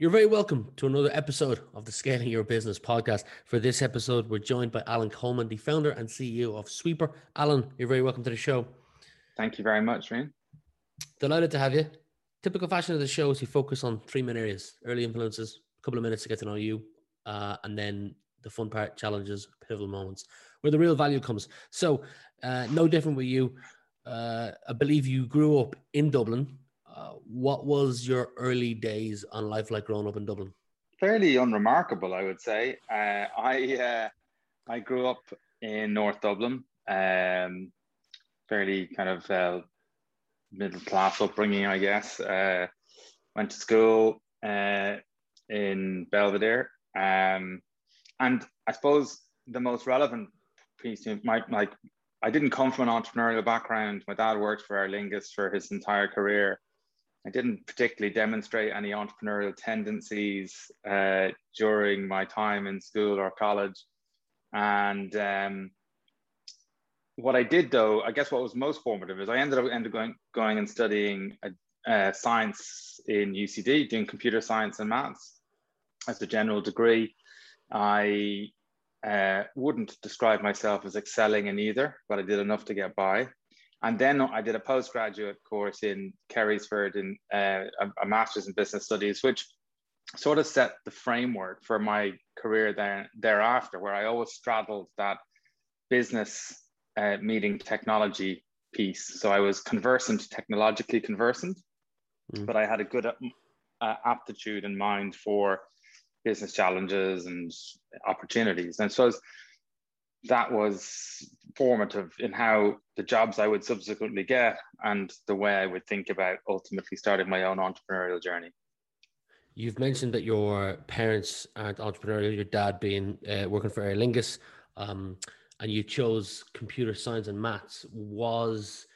You're very welcome to another episode of the Scaling Your Business podcast. For this episode, we're joined by Alan Coleman, the founder and CEO of Sweepr. Alan, you're very welcome to the show. Thank you very much, man. Delighted to have you. Typical fashion of the show is we focus on three main areas early influences, a couple of minutes to get to know you, uh, and then the fun part, challenges, pivotal moments, where the real value comes. So, uh, no different with you. Uh, I believe you grew up in Dublin, uh, what was your early days on life like growing up in Dublin? Fairly unremarkable, I would say. Uh, I uh, I grew up in North Dublin, um, fairly kind of uh, middle class upbringing, I guess. Uh, went to school in Belvedere, um, and I suppose the most relevant piece my like I didn't come from an entrepreneurial background. My dad worked for Aer Lingus for his entire career. I didn't particularly demonstrate any entrepreneurial tendencies uh, during my time in school or college. And um, what I did, though, I guess what was most formative is I ended up ended going going and studying uh, science in UCD, doing computer science and maths as a general degree. I uh, wouldn't describe myself as excelling in either, but I did enough to get by. And then I did a postgraduate course in Carysfort in uh, a, a, master's in business studies, which sort of set the framework for my career there, thereafter, where I always straddled that business uh, meeting technology piece. So I was conversant, technologically conversant, mm. but I had a good uh, aptitude in mind for business challenges and opportunities. And so that was formative in how the jobs I would subsequently get and the way I would think about ultimately starting my own entrepreneurial journey. You've mentioned that your parents aren't entrepreneurial, your dad being uh, working for Aer Lingus, um, and you chose computer science and maths. Was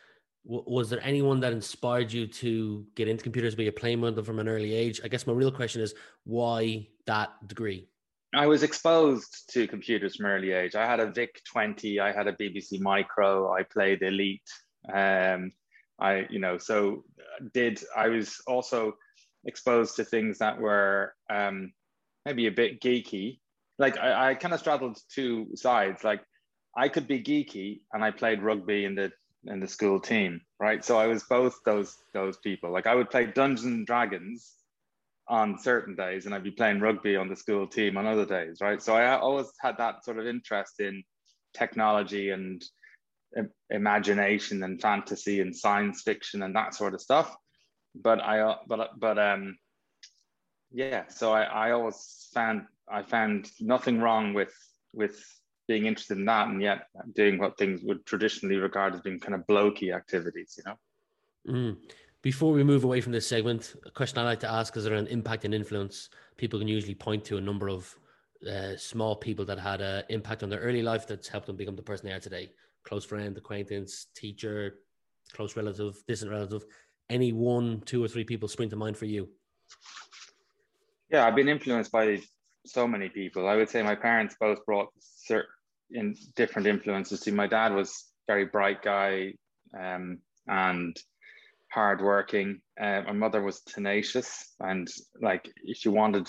was there anyone that inspired you to get into computers? Be a them from an early age? I guess my real question is why that degree? I was exposed to computers from early age. I had a VIC 20, I had a BBC Micro, I played Elite. Um, I, you know, so did I was also exposed to things that were um, maybe a bit geeky. Like I, I kind of straddled two sides. Like I could be geeky, and I played rugby in the in the school team, right? So I was both those those people. Like I would play Dungeons and Dragons on certain days and I'd be playing rugby on the school team on other days, right? So I always had that sort of interest in technology and imagination and fantasy and science fiction and that sort of stuff. But I, but, but, um, yeah, so I, I always found, I found nothing wrong with, with being interested in that and yet doing what things would traditionally regard as being kind of blokey activities, you know? Mm. Before we move away from this segment, a question I like to ask is around impact and influence. People can usually point to a number of uh, small people that had an impact on their early life that's helped them become the person they are today. Close friend, acquaintance, teacher, close relative, distant relative. Any one, two, or three people spring to mind for you? Yeah, I've been influenced by so many people. I would say my parents both brought certain different influences to. My dad was very bright guy, um, and hardworking. Uh, my mother was tenacious, and like if she wanted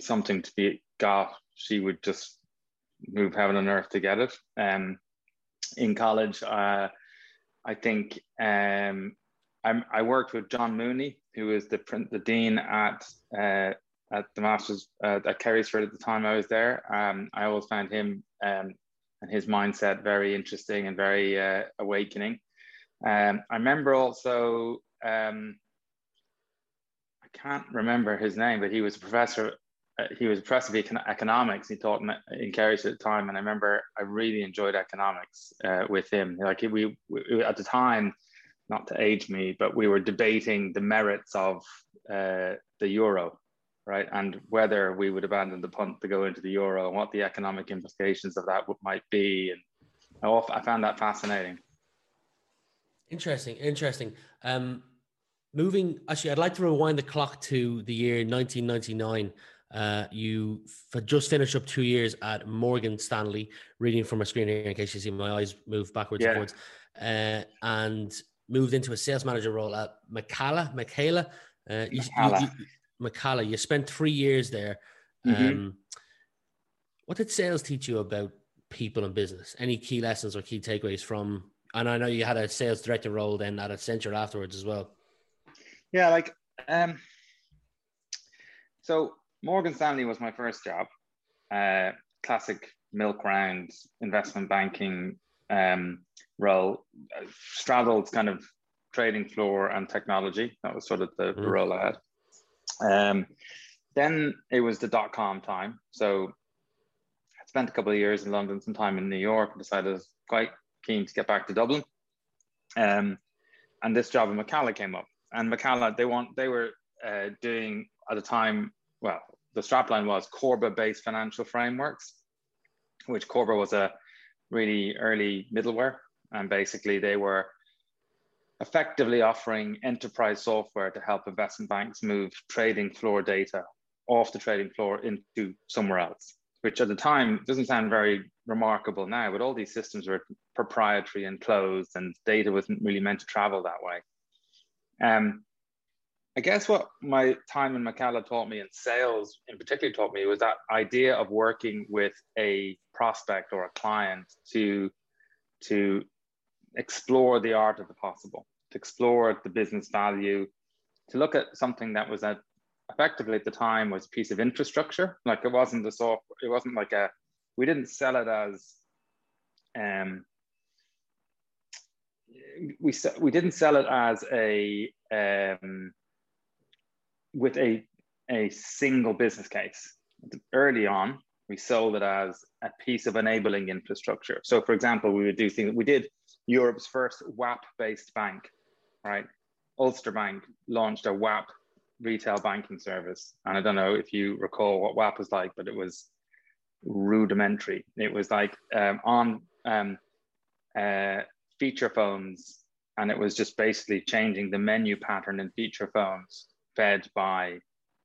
something to be got, she would just move heaven and earth to get it. Um, in college, uh, I think um, i worked with John Mooney, who was the the dean at uh, at the masters uh, at Carysfort at the time I was there. Um, I always found him um, and his mindset very interesting and very uh, awakening. Um, I remember also, um, I can't remember his name, but he was a professor. Uh, he was a professor of econ- economics. He taught in, in Kerry at the time, and I remember I really enjoyed economics uh, with him. Like we, we, at the time, not to age me, but we were debating the merits of uh, the euro, right, and whether we would abandon the punt to go into the euro and what the economic implications of that might be. And I, I found that fascinating. Interesting, interesting. Um, moving, actually, I'd like to rewind the clock to the year 1999. Uh, you f- just finished up two years at Morgan Stanley, reading from a screen here in case you see my eyes move backwards Yeah. and forwards, uh, and moved into a sales manager role at Macalla. Macalla. Uh, you, you- you- Macalla. You spent three years there. Mhm. Um, what did sales teach you about people and business? Any key lessons or key takeaways from? And I know you had a sales director role then at Accenture afterwards as well. Yeah, like um so Morgan Stanley was my first job. Uh classic milk round investment banking um role. Uh, straddled kind of trading floor and technology. That was sort of the, Mhm. role I had. Um then it was the dot com time. So I spent a couple of years in London, some time in New York, and decided I was quite keen to get back to Dublin. Um, and this job in Macalla came up. And Macalla, they want they were uh, doing at the time. Well, the strapline was CORBA-based financial frameworks, which CORBA was a really early middleware, and basically they were effectively offering enterprise software to help investment banks move trading floor data off the trading floor into somewhere else. Which at the time doesn't sound very remarkable now, but all these systems were proprietary and closed, and data wasn't really meant to travel that way. Um, I guess what my time in Macalla taught me, and sales in particular taught me, was that idea of working with a prospect or a client to to explore the art of the possible, to explore the business value, to look at something that was at effectively at the time was a piece of infrastructure. Like it wasn't the software, it wasn't like a we didn't sell it as um we we didn't sell it as a um, with a a single business case. Early on, we sold it as a piece of enabling infrastructure. So, for example, we would do things. We did Europe's first WAP-based bank, right? Ulster Bank launched a WAP retail banking service, and I don't know if you recall what WAP was like, but it was rudimentary. It was like um, on um, uh, feature phones, and it was just basically changing the menu pattern in feature phones fed by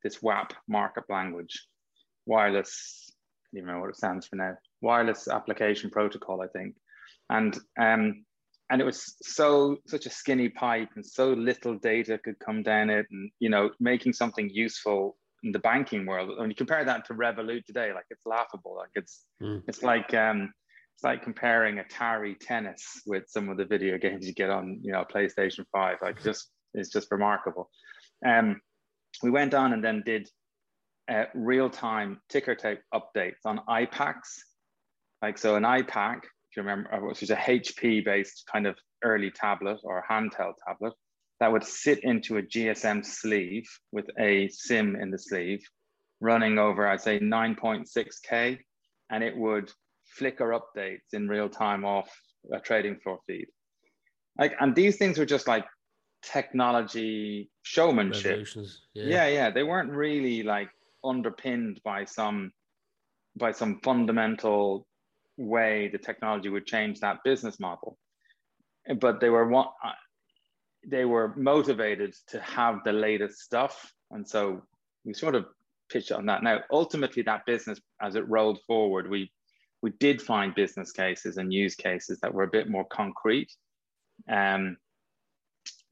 this WAP markup language, wireless. I don't even know what it stands for now. Wireless application protocol, I think, and um, and it was so such a skinny pipe, and so little data could come down it, and you know, making something useful in the banking world. When you compare that to Revolut today, like it's laughable. Like it's Mm. it's like um, it's like comparing Atari tennis with some of the video games you get on, you know, PlayStation Five. Like just it's just remarkable. Um, we went on and then did uh, real-time ticker tape updates on iPAQs Like so, an iPAQ, if you remember, uh, which is a HP-based kind of early tablet or handheld tablet that would sit into a GSM sleeve with a SIM in the sleeve, running over, I'd say 9.6K, and it would flicker updates in real time off a trading floor feed. Like, and these things were just like technology showmanship. Yeah. Yeah, yeah, they weren't really like underpinned by some by some fundamental way the technology would change that business model, but they were uh, They were motivated to have the latest stuff, and so we sort of pitched on that. Now, ultimately, that business, as it rolled forward, we we did find business cases and use cases that were a bit more concrete. Um,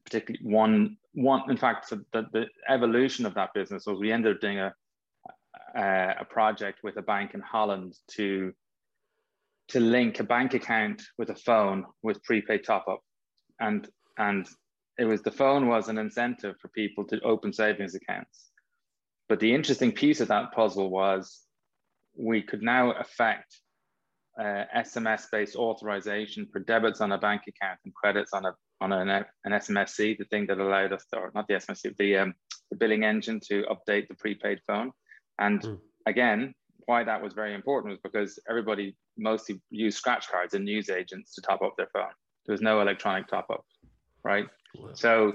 particularly one one in fact so the, the evolution of that business was we ended up doing a, a a project with a bank in holland to to link a bank account with a phone with prepaid top up and and it was the phone was an incentive for people to open savings accounts but the interesting piece of that puzzle was we could now affect uh, SMS based authorization for debits on a bank account and credits on a on an, an SMSC, the thing that allowed us, to, or not the SMSC, the um, the billing engine to update the prepaid phone. And Mm. again, why that was very important was because everybody mostly used scratch cards and news agents to top up their phone. There was no electronic top up, right? Wow. So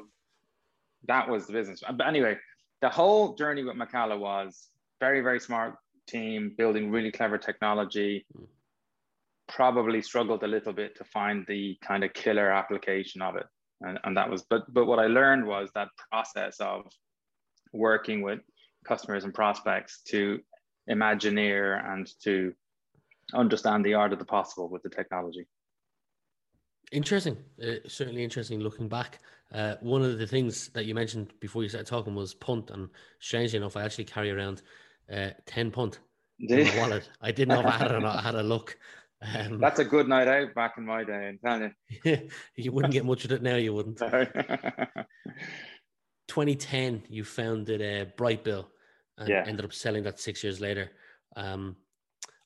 that was the business. But anyway, the whole journey with Macalla was very, very smart team building really clever technology. Mm. Probably struggled a little bit to find the kind of killer application of it. and, and that was but but what i learned was that process of working with customers and prospects to imagineer and to understand the art of the possible with the technology. Interesting. Uh, certainly interesting looking back. Uh, one of the things that you mentioned before you started talking was punt and strangely enough i actually carry around uh, 10 punt in my wallet. I didn't know if i had it or not i had a look. Um, That's a good night out back in my day, I'm telling you. you wouldn't get much of it now, you wouldn't. 2010, you founded uh, Brightbill and yeah. ended up selling that six years later. Um,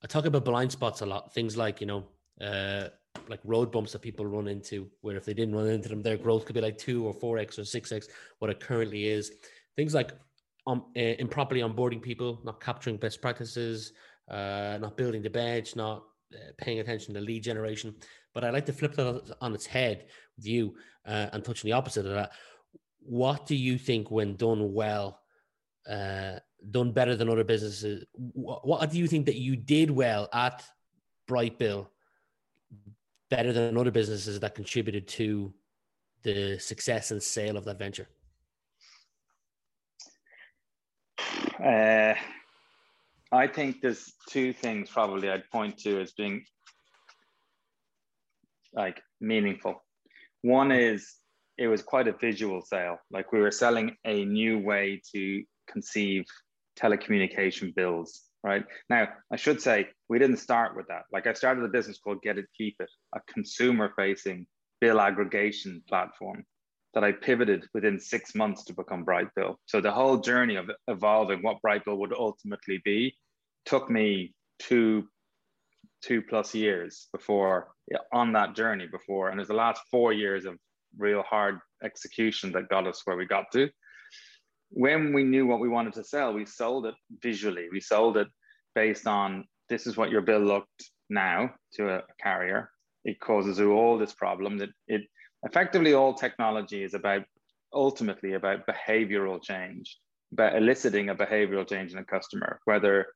I talk about blind spots a lot. Things like, you know, uh, like road bumps that people run into, where if they didn't run into them, their growth could be like two or four X or six X, what it currently is. Things like um, uh, improperly onboarding people, not capturing best practices, uh, not building the bench, not uh, paying attention to lead generation. But I like to flip that on its head with you uh, and touching the opposite of that. What do you think, when done well, uh, done better than other businesses, what, what do you think that you did well at Brightbill, better than other businesses that contributed to the success and sale of that venture? Uh, I think there's two things probably I'd point to as being like meaningful. One is it was quite a visual sale. Like we were selling a new way to conceive telecommunication bills, right? Now, I should say we didn't start with that. Like I started a business called Get It Keep It, a consumer facing bill aggregation platform that I pivoted within six months to become Brightbill. So the whole journey of evolving what Brightbill would ultimately be took me two two plus years before on that journey before and there's the last four years of real hard execution that got us where we got to when we knew what we wanted to sell we sold it visually we sold it based on this is what your bill looked now to a, carrier it causes you all this problem that it effectively all technology is about ultimately about behavioral change about eliciting a behavioral change in a customer whether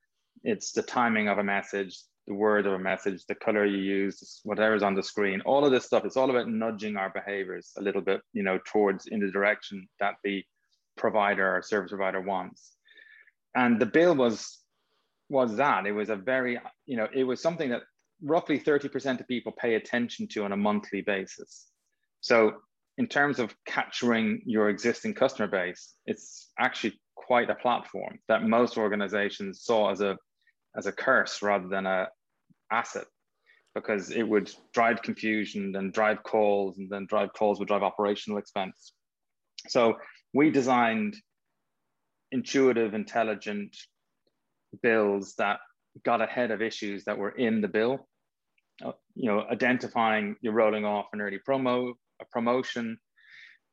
it's the timing of a message, the word of a message, the color you use, whatever's on the screen, all of this stuff. It's all about nudging our behaviors a little bit, you know, towards in the direction that the provider or service provider wants. And the bill was was that. It was a very, you know, it was something that roughly 30% of people pay attention to on a monthly basis. So in terms of capturing your existing customer base, it's actually quite a platform that most organizations saw as a as a curse rather than a asset because it would drive confusion and drive calls and then drive calls would drive operational expense so we designed intuitive intelligent bills that got ahead of issues that were in the bill uh, you know identifying you're rolling off an early promo a promotion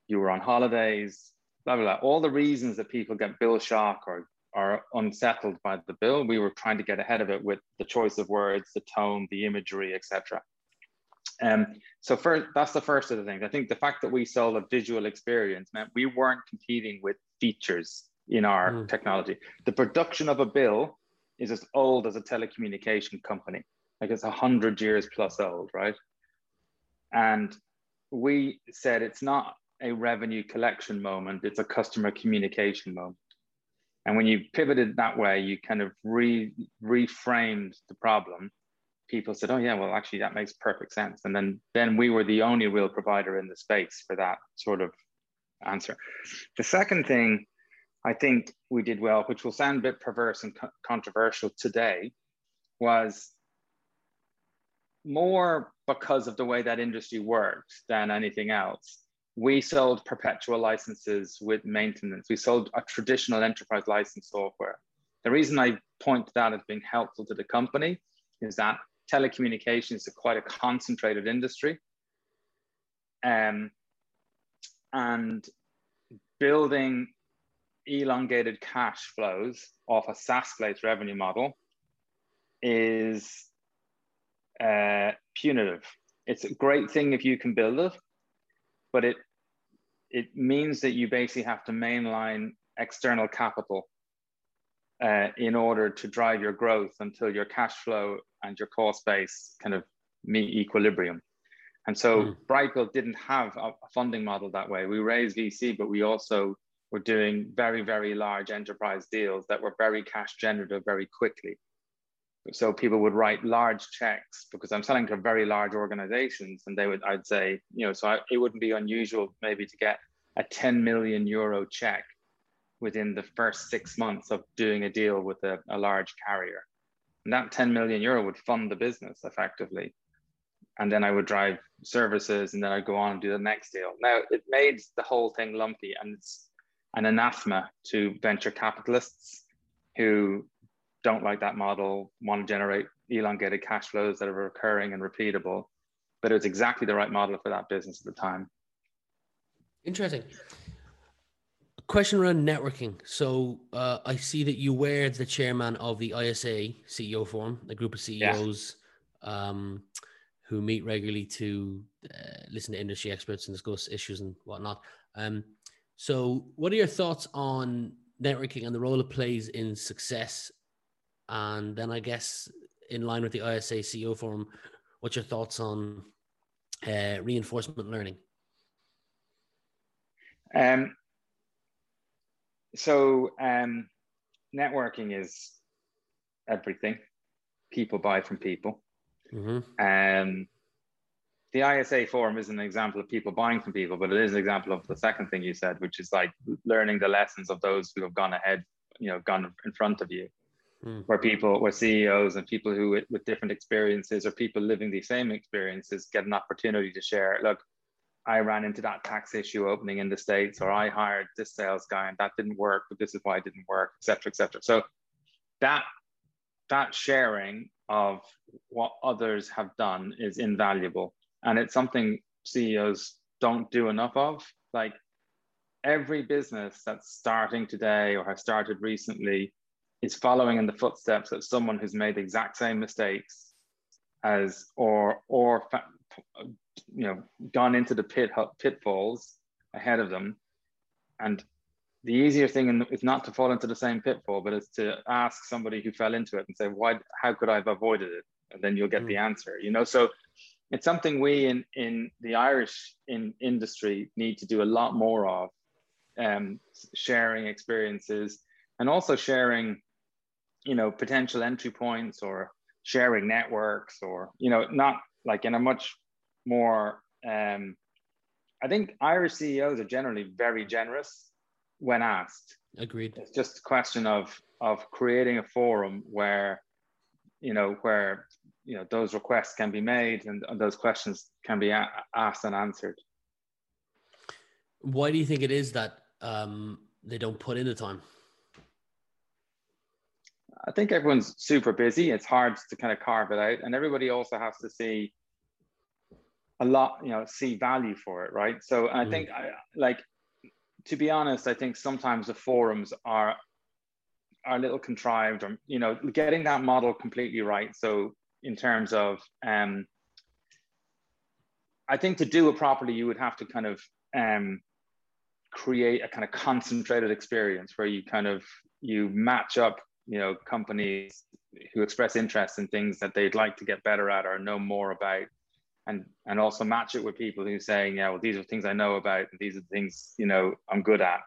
you were on holidays blah blah blah all the reasons that people get bill shock or are unsettled by the bill, we were trying to get ahead of it with the choice of words, the tone, the imagery, etc. Um, so first, that's the first of the things. I think the fact that we sold a visual experience meant we weren't competing with features in our mm. technology. The production of a bill is as old as a telecommunication company. Like it's a hundred years plus old, right? And we said it's not a revenue collection moment, it's a customer communication moment. And when you pivoted that way, you kind of re, reframed the problem. People said, "Oh yeah, well actually that makes perfect sense." And then then we were the only real provider in the space for that sort of answer. The second thing I think we did well, which will sound a bit perverse and co- controversial today, was more because of the way that industry worked than anything else we sold perpetual licenses with maintenance. We sold a traditional enterprise license software. The reason I point that as being helpful to the company is that telecommunications is quite a concentrated industry. Um, and building elongated cash flows off a SaaS-based revenue model is uh, punitive. It's a great thing if you can build it, but it it means that you basically have to mainline external capital uh, in order to drive your growth until your cash flow and your cost base kind of meet equilibrium. And so mm. Didn't have a, a funding model that way. We raised VC, but we also were doing very, very large enterprise deals that were very cash generative very quickly. So people would write large checks because I'm selling to very large organizations, and they would, I'd say, you know, so I, it wouldn't be unusual maybe to get a 10 million euro check within the first six months of doing a deal with a, a large carrier. And that 10 million euro would fund the business effectively. And then I would drive services and then I'd go on and do the next deal. Now it made the whole thing lumpy and it's an anathema to venture capitalists who don't like that model, want to generate elongated cash flows that are recurring and repeatable. But it was exactly the right model for that business at the time. Interesting. Question around networking. So uh, I see that you were the chairman of the ISA CEO Forum, a group of CEOs yeah. um, who meet regularly to uh, listen to industry experts and discuss issues and whatnot. Um, so, what are your thoughts on networking and the role it plays in success? And then, I guess, in line with the ISA CEO Forum, what's your thoughts on uh, reinforcement learning? Um, so um, networking is everything. People buy from people. Mm-hmm. Um, the ISA forum is an example of people buying from people, but it is an example of the second thing you said, which is like learning the lessons of those who have gone ahead, you know, gone in front of you. Mm. Where people, where CEOs and people who with different experiences or people living the same experiences get an opportunity to share. Look, I ran into that tax issue opening in the States, or I hired this sales guy and that didn't work, but this is why it didn't work, etc., etc. So that that sharing of what others have done is invaluable. And it's something CEOs don't do enough of. Like every business that's starting today or has started recently is following in the footsteps of someone who's made the exact same mistakes as or or you know gone into the pit pitfalls ahead of them. And the easier thing is not to fall into the same pitfall but it's to ask somebody who fell into it and say why how could i have avoided it? And then you'll get mm. the answer you know? So it's something we in in the irish in industry need to do a lot more of um, sharing experiences and also sharing you know potential entry points or sharing networks or you know not like in a much more um, i think irish ceos are generally very generous when asked. Agreed. It's just a question of of creating a forum where you know where you know those requests can be made and, and those questions can be a- asked and answered. Why do you think it is that um, they don't put in the time? I think everyone's super busy. It's hard to kind of carve it out. And everybody also has to see a lot, you know, see value for it, right? So I mm. think, I, like, to be honest, I think sometimes the forums are are a little contrived, or you know, getting that model completely right. So in terms of, um, I think to do it properly, you would have to kind of um, create a kind of concentrated experience where you kind of you match up, you know, companies who express interest in things that they'd like to get better at or know more about and and also match it with people who saying, yeah, well, these are things I know about, and these are the things you know I'm good at.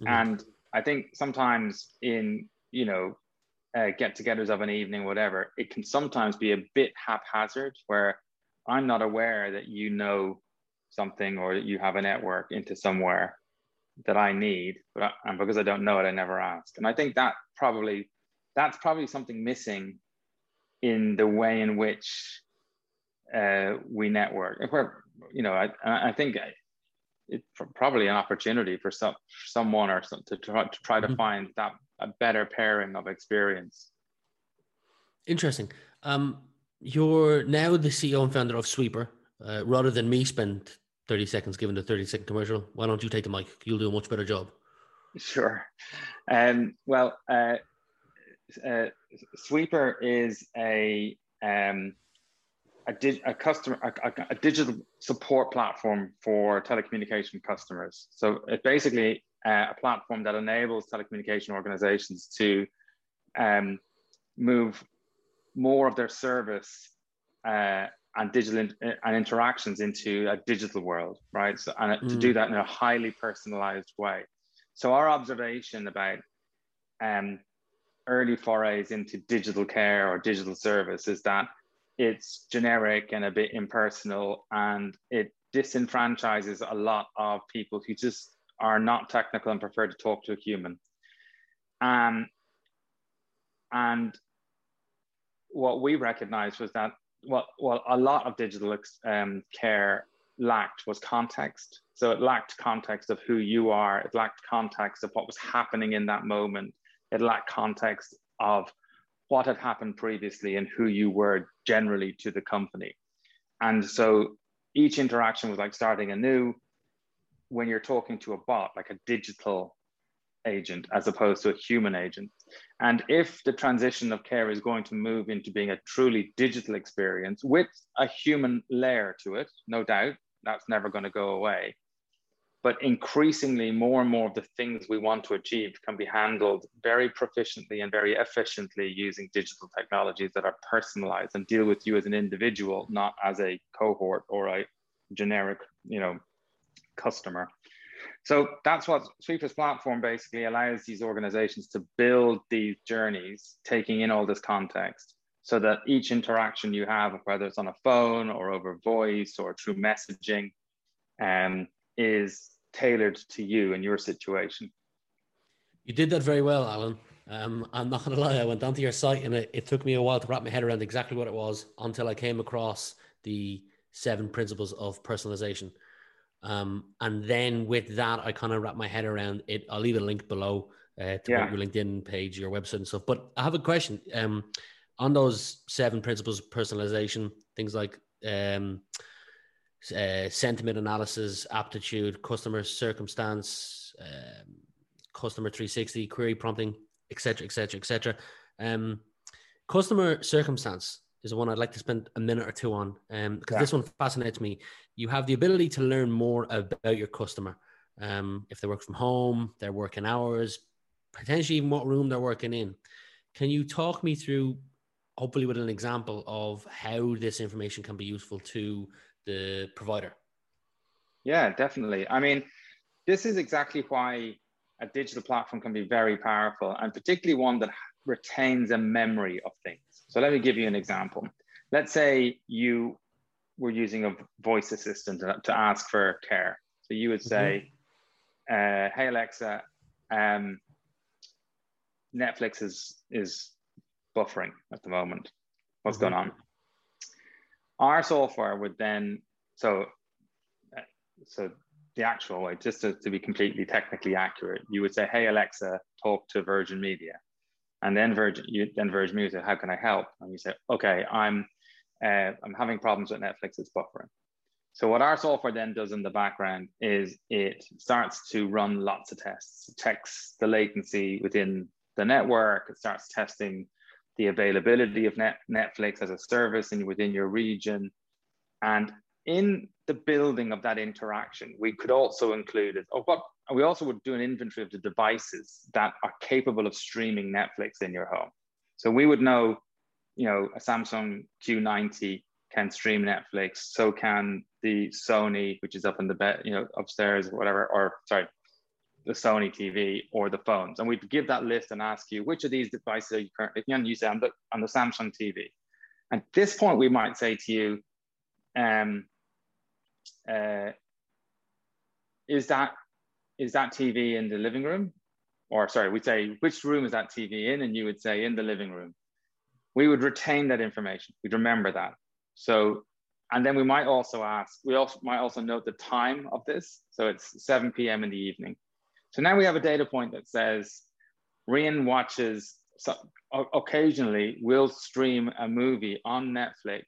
Mm-hmm. And I think sometimes in you know uh, get-togethers of an evening, whatever, it can sometimes be a bit haphazard, where I'm not aware that you know something or that you have a network into somewhere that I need, but I, and because I don't know it, I never ask. And I think that probably that's probably something missing in the way in which uh, we network. If we're, you know, I, I think it's probably an opportunity for some someone or some, to try to try to mm-hmm. find that a better pairing of experience. Interesting. Um, you're now the CEO and founder of Sweepr. Uh, rather than me spend 30 seconds giving the 30 second commercial, why don't you take the mic? You'll do a much better job. Sure. Um, well, uh, uh, Sweepr is a um, a, a customer a, a, digital support platform for telecommunication customers. So it's basically uh, a platform that enables telecommunication organizations to um, move more of their service uh, and digital in, and interactions into a digital world, right? So, and mm. to do that in a highly personalized way. So our observation about um, early forays into digital care or digital service is that it's generic and a bit impersonal, and it disenfranchises a lot of people who just are not technical and prefer to talk to a human. Um, and what we recognized was that what well a lot of digital um, care lacked was context. So it lacked context of who you are. It lacked context of what was happening in that moment. It lacked context of what had happened previously and who you were generally to the company. And so each interaction was like starting anew when you're talking to a bot, like a digital agent as opposed to a human agent. And if the transition of care is going to move into being a truly digital experience with a human layer to it, no doubt, that's never going to go away. But increasingly, more and more of the things we want to achieve can be handled very proficiently and very efficiently using digital technologies that are personalized and deal with you as an individual, not as a cohort or a generic, you know, customer. So that's what Sweepr's platform basically allows these organizations to build these journeys, taking in all this context, so that each interaction you have, whether it's on a phone or over voice or through messaging, um, is tailored to you and your situation. You did that very well, Alan. Um, I'm not going to lie, I went onto your site and it, it took me a while to wrap my head around exactly what it was until I came across the seven principles of personalization. Um, and then with that, I kind of wrap my head around it. I'll leave a link below uh, to yeah. your LinkedIn page, your website, and stuff. But I have a question um, on those seven principles of personalization, things like um, uh, sentiment analysis, aptitude, customer circumstance, um, customer 360, query prompting, etc., etc., etc. Customer circumstance is the one I'd like to spend a minute or two on because um, yeah. this one fascinates me. You have the ability to learn more about your customer. Um, if they work from home, their working hours, potentially even what room they're working in. Can you talk me through, hopefully, with an example of how this information can be useful to the provider? Yeah, definitely. I mean, this is exactly why a digital platform can be very powerful, and particularly one that retains a memory of things. So let me give you an example. Let's say you were using a voice assistant to, to ask for care. So you would say, mm-hmm. uh, "Hey Alexa, um, Netflix is is buffering at the moment. What's mm-hmm. going on?" Our software would then so uh, so the actual way, just to, to be completely technically accurate, you would say, "Hey Alexa, talk to Virgin Media." and then Virgin, you, then Virgin Media "How can I help?" And you say, "Okay, I'm uh, I'm having problems with Netflix. It's buffering." So what our software then does in the background is it starts to run lots of tests, it checks the latency within the network. It starts testing the availability of net, Netflix as a service and within your region. And in the building of that interaction, we could also include it. Oh, what we also would do an inventory of the devices that are capable of streaming Netflix in your home. So we would know, you know, a Samsung Q90 can stream Netflix. So can the Sony, which is up in the bed, you know, upstairs or whatever, or sorry, the Sony TV or the phones. And we'd give that list and ask you, which of these devices are you currently, and you say, on the, on the Samsung TV. At this point, we might say to you, um, uh, is that is that TV in the living room? Or sorry, we'd say, which room is that TV in? And you would say, in the living room. We would retain that information. We'd remember that. So, and then we might also ask, we also might also note the time of this. So it's 7 p.m. in the evening. So now we have a data point that says Rian watches, so occasionally will stream a movie on Netflix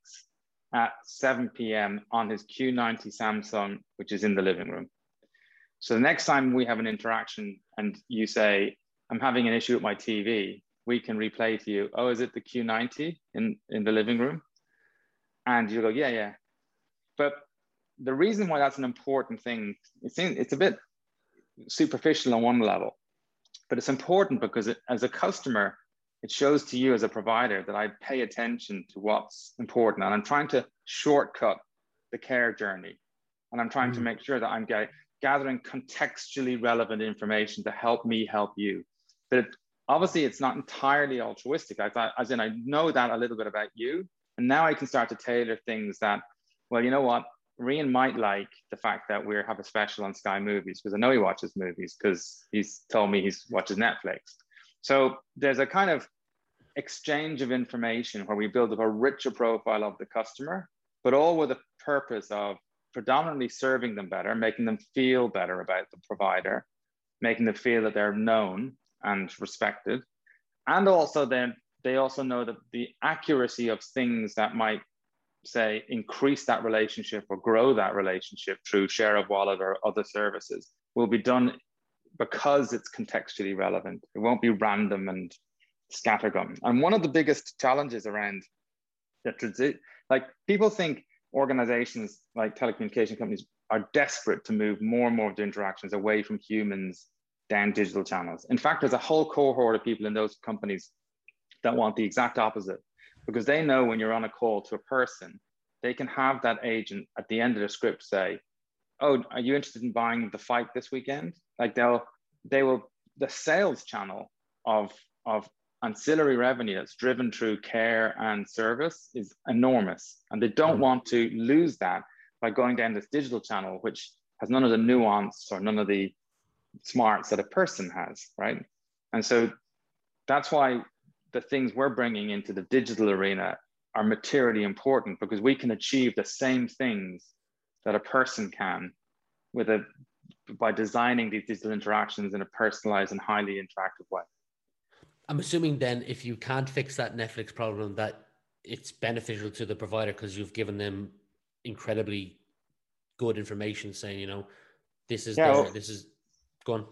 at 7 p.m. on his Q90 Samsung, which is in the living room. So the next time we have an interaction and you say, I'm having an issue with my TV, we can replay to you, oh, is it the Q90 in, in the living room? And you go, yeah, yeah. But the reason why that's an important thing, it's, in, it's a bit superficial on one level, but it's important because it, as a customer, it shows to you as a provider that I pay attention to what's important and I'm trying to shortcut the care journey. And I'm trying mm. to make sure that I'm get, gathering contextually relevant information to help me help you. But it, obviously, it's not entirely altruistic. I thought, as in, I know that a little bit about you. And now I can start to tailor things that, well, you know what? Rian might like the fact that we have a special on Sky Movies because I know he watches movies because he's told me he watches Netflix. So there's a kind of exchange of information where we build up a richer profile of the customer, but all with the purpose of predominantly serving them better, making them feel better about the provider, making them feel that they're known and respected. And also then they also know that the accuracy of things that might say increase that relationship or grow that relationship through share of wallet or other services will be done because it's contextually relevant. It won't be random and scattergun. And one of the biggest challenges around the transit, like people think organizations like telecommunication companies are desperate to move more and more of the interactions away from humans down digital channels. In fact, there's a whole cohort of people in those companies that want the exact opposite because they know when you're on a call to a person, they can have that agent at the end of the script say, "Oh, are you interested in buying the fight this weekend?" Like they'll they will the sales channel of of ancillary revenue that's driven through care and service is enormous. And they don't mm. want to lose that by going down this digital channel, which has none of the nuance or none of the smarts that a person has, right? And so that's why the things we're bringing into the digital arena are materially important because we can achieve the same things that a person can with a by designing these digital interactions in a personalized and highly interactive way. I'm assuming then if you can't fix that Netflix problem, that it's beneficial to the provider because you've given them incredibly good information saying, you know, this is yeah, well, this is gone.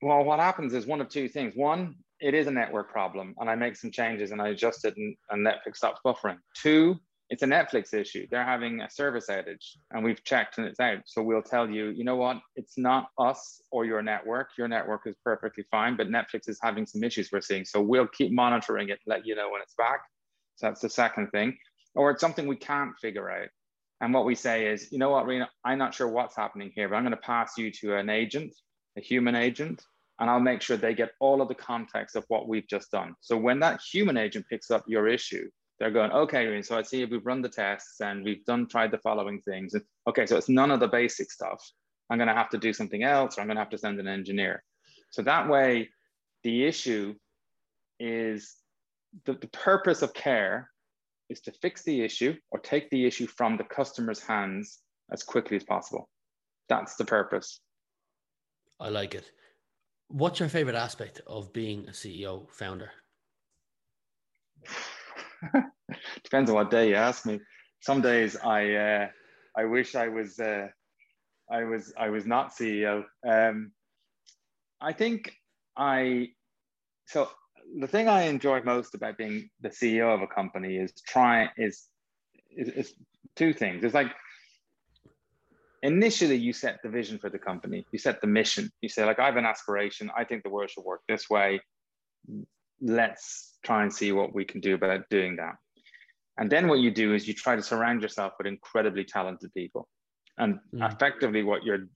Well, what happens is one of two things. One, it is a network problem, and I make some changes and I adjust it, and, and Netflix stops buffering. Two, it's a Netflix issue. They're having a service outage and we've checked and it's out. So we'll tell you, you know what? It's not us or your network. Your network is perfectly fine, but Netflix is having some issues we're seeing. So we'll keep monitoring it, let you know when it's back. So that's the second thing. Or it's something we can't figure out. And what we say is, you know what, Rena, I'm not sure what's happening here, but I'm going to pass you to an agent, a human agent, and I'll make sure they get all of the context of what we've just done. So when that human agent picks up your issue, they're going, okay, so I see we've run the tests and we've done tried the following things. And, okay, so it's none of the basic stuff. I'm going to have to do something else, or I'm going to have to send an engineer. So that way, the issue is the, the purpose of care is to fix the issue or take the issue from the customer's hands as quickly as possible. That's the purpose. I like it. What's your favorite aspect of being a CEO founder? Depends on what day you ask me. Some days I uh, I wish I was uh, I was I was not CEO. Um, I think I so the thing I enjoy most about being the CEO of a company is try is, is, is two things. It's like initially you set the vision for the company, you set the mission. You say like I have an aspiration. I think the world should work this way. Let's try and see what we can do about doing that. And then what you do is you try to surround yourself with incredibly talented people. And mm. effectively, what you're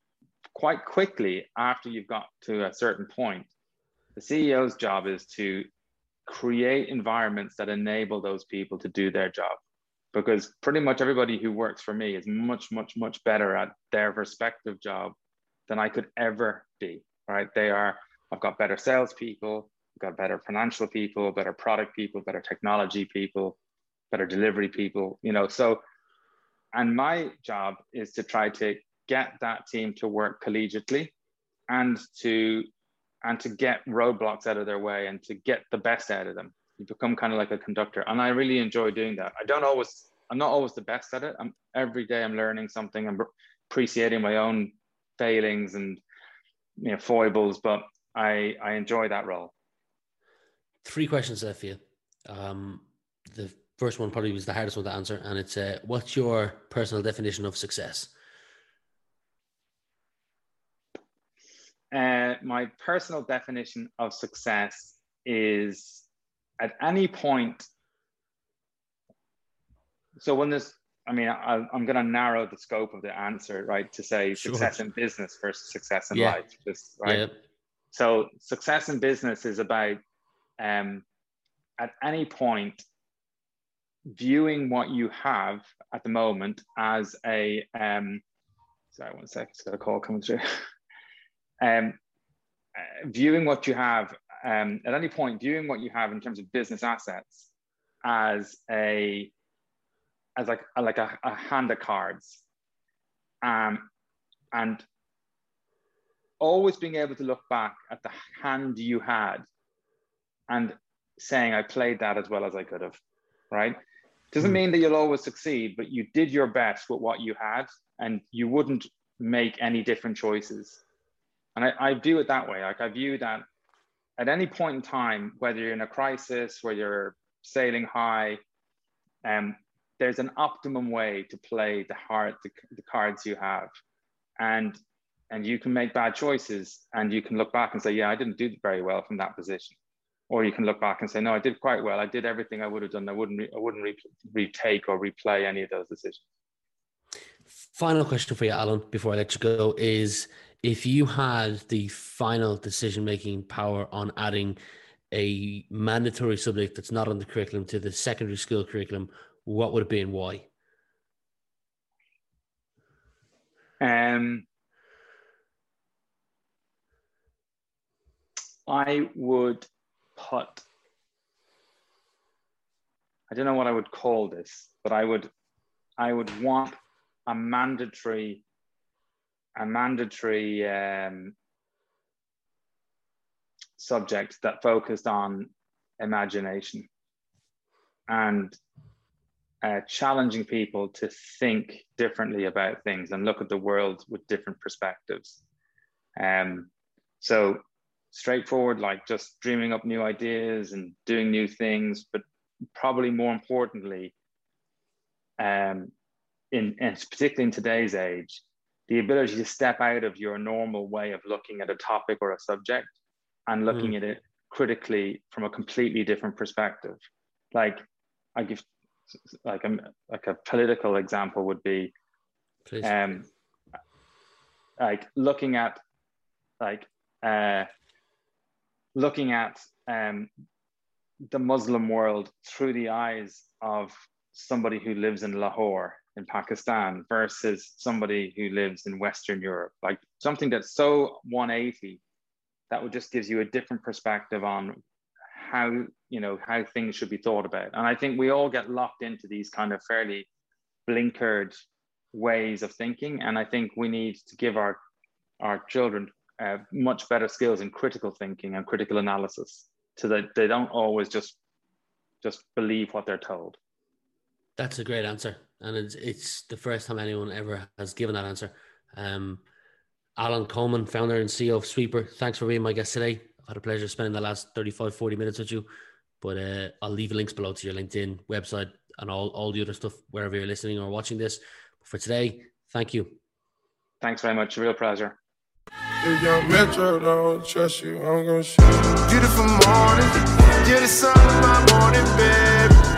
quite quickly after you've got to a certain point, the CEO's job is to create environments that enable those people to do their job. Because pretty much everybody who works for me is much, much, much better at their respective job than I could ever be. Right? They are, I've got better salespeople, I've got better financial people, better product people, better technology people, better delivery people, you know. So, and my job is to try to get that team to work collegiately and to and to get roadblocks out of their way and to get the best out of them. You become kind of like a conductor. And I really enjoy doing that. I don't always, I'm not always the best at it. I'm every day I'm learning something. I'm appreciating my own failings and you know foibles, but I I enjoy that role three questions there for you. Um, the first one probably was the hardest one to answer, and it's uh, what's your personal definition of success? Uh, my personal definition of success is at any point, so when there's, I mean, I, am going to narrow the scope of the answer, right? To say sure. success in business versus success in yeah. life, just right. Yeah. So success in business is about um, at any point viewing what you have at the moment as a um, sorry one second, it's got a call coming through. um, uh, viewing what you have um, at any point, viewing what you have in terms of business assets as a as like a, like a, a hand of cards, um, and always being able to look back at the hand you had and saying I played that as well as I could have, right? Doesn't hmm. mean that you'll always succeed, but you did your best with what you had and you wouldn't make any different choices. And I, I view it that way. Like I view that at any point in time, whether you're in a crisis, whether you're sailing high, um, there's an optimum way to play the the, the cards you have. And and you can make bad choices and you can look back and say, yeah, I didn't do very well from that position or you can look back and say, no, I did quite well. I did everything I would have done. I wouldn't, re- I wouldn't re- retake or replay any of those decisions. Final question for you, Alan, before I let you go is if you had the final decision making power on adding a mandatory subject that's not on the curriculum to the secondary school curriculum, what would it be and why? Um, I would put I don't know what I would call this, but I would I would want a mandatory a mandatory um, subject that focused on imagination and uh, challenging people to think differently about things and look at the world with different perspectives. Um, so straightforward, like just dreaming up new ideas and doing new things, but probably more importantly, um, in, and particularly in today's age, the ability to step out of your normal way of looking at a topic or a subject and looking mm. at it critically from a completely different perspective. Like I give like a like a political example would be Please. um like looking at like uh looking at um, the Muslim world through the eyes of somebody who lives in Lahore in Pakistan versus somebody who lives in Western Europe, like something that's so 180 that would just gives you a different perspective on how you know how things should be thought about. And I think we all get locked into these kind of fairly blinkered ways of thinking, and I think we need to give our our children uh, much better skills in critical thinking and critical analysis so that they don't always just just believe what they're told. That's a great answer and it's, it's the first time anyone ever has given that answer. Um, alan coleman founder and ceo of Sweepr thanks for being my guest today. I've had a pleasure spending the last 35 40 minutes with you. But uh, i'll leave links below to your linkedin website and all, all the other stuff wherever you're listening or watching this. But for today thank you. Thanks very much. Real pleasure. If young Metro don't trust you, I'm gonna shoot you. Beautiful morning, you're the sun of my morning, babe.